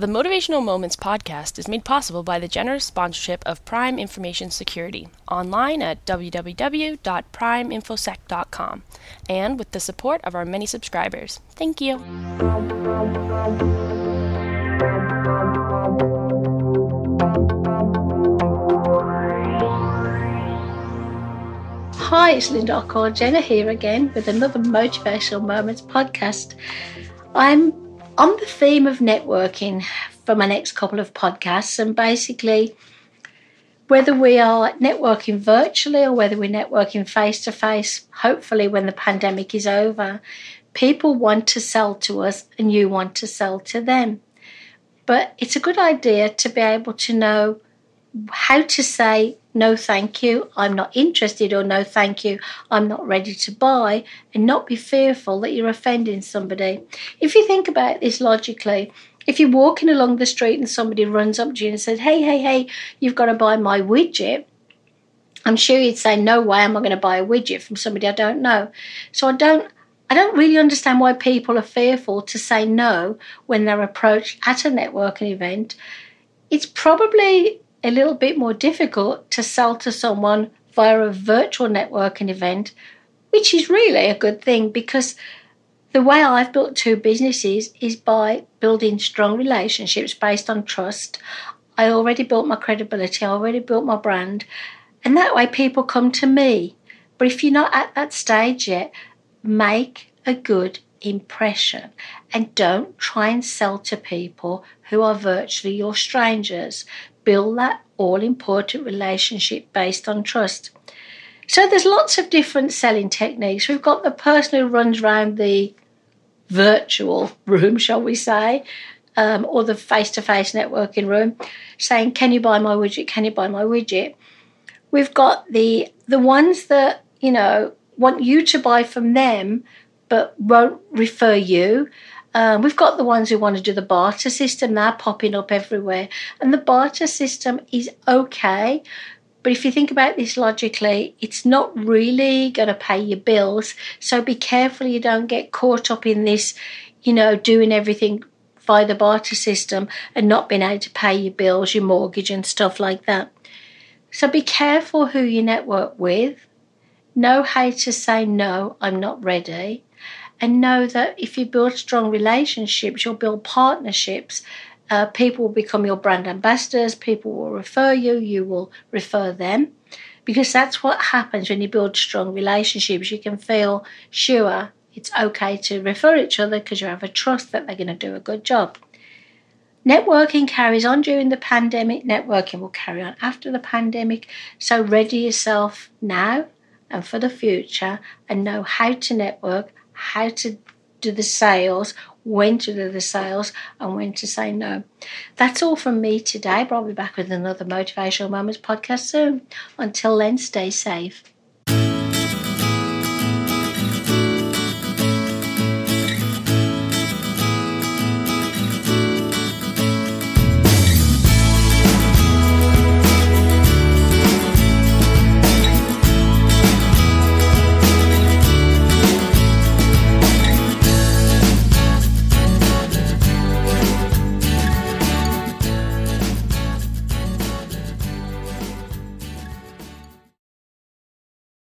The Motivational Moments podcast is made possible by the generous sponsorship of Prime Information Security, online at www.primeinfosec.com, and with the support of our many subscribers. Thank you. Hi, it's Linda Ockhall Jenna here again with another Motivational Moments podcast. I'm on the theme of networking for my next couple of podcasts, and basically, whether we are networking virtually or whether we're networking face to face, hopefully, when the pandemic is over, people want to sell to us and you want to sell to them. But it's a good idea to be able to know how to say no thank you, I'm not interested, or no thank you, I'm not ready to buy, and not be fearful that you're offending somebody. If you think about this logically, if you're walking along the street and somebody runs up to you and says, Hey, hey, hey, you've got to buy my widget, I'm sure you'd say, No way am I going to buy a widget from somebody I don't know. So I don't. I don't really understand why people are fearful to say no when they're approached at a networking event. It's probably a little bit more difficult to sell to someone via a virtual networking event, which is really a good thing because the way I've built two businesses is by building strong relationships based on trust. I already built my credibility, I already built my brand, and that way people come to me. But if you're not at that stage yet, make a good impression and don't try and sell to people who are virtually your strangers build that all important relationship based on trust. So there's lots of different selling techniques. We've got the person who runs around the virtual room, shall we say, um, or the face-to-face networking room, saying, "Can you buy my widget? Can you buy my widget?" We've got the the ones that you know want you to buy from them, but won't refer you. Um, we've got the ones who want to do the barter system, they're popping up everywhere. And the barter system is okay, but if you think about this logically, it's not really going to pay your bills. So be careful you don't get caught up in this, you know, doing everything via the barter system and not being able to pay your bills, your mortgage, and stuff like that. So be careful who you network with. Know how to say no, I'm not ready and know that if you build strong relationships, you'll build partnerships. Uh, people will become your brand ambassadors, people will refer you, you will refer them. Because that's what happens when you build strong relationships. You can feel sure it's okay to refer each other because you have a trust that they're going to do a good job. Networking carries on during the pandemic, networking will carry on after the pandemic. So, ready yourself now and for the future and know how to network, how to do the sales, when to do the sales, and when to say no. That's all from me today, but I'll be back with another Motivational Moments podcast soon. Until then, stay safe.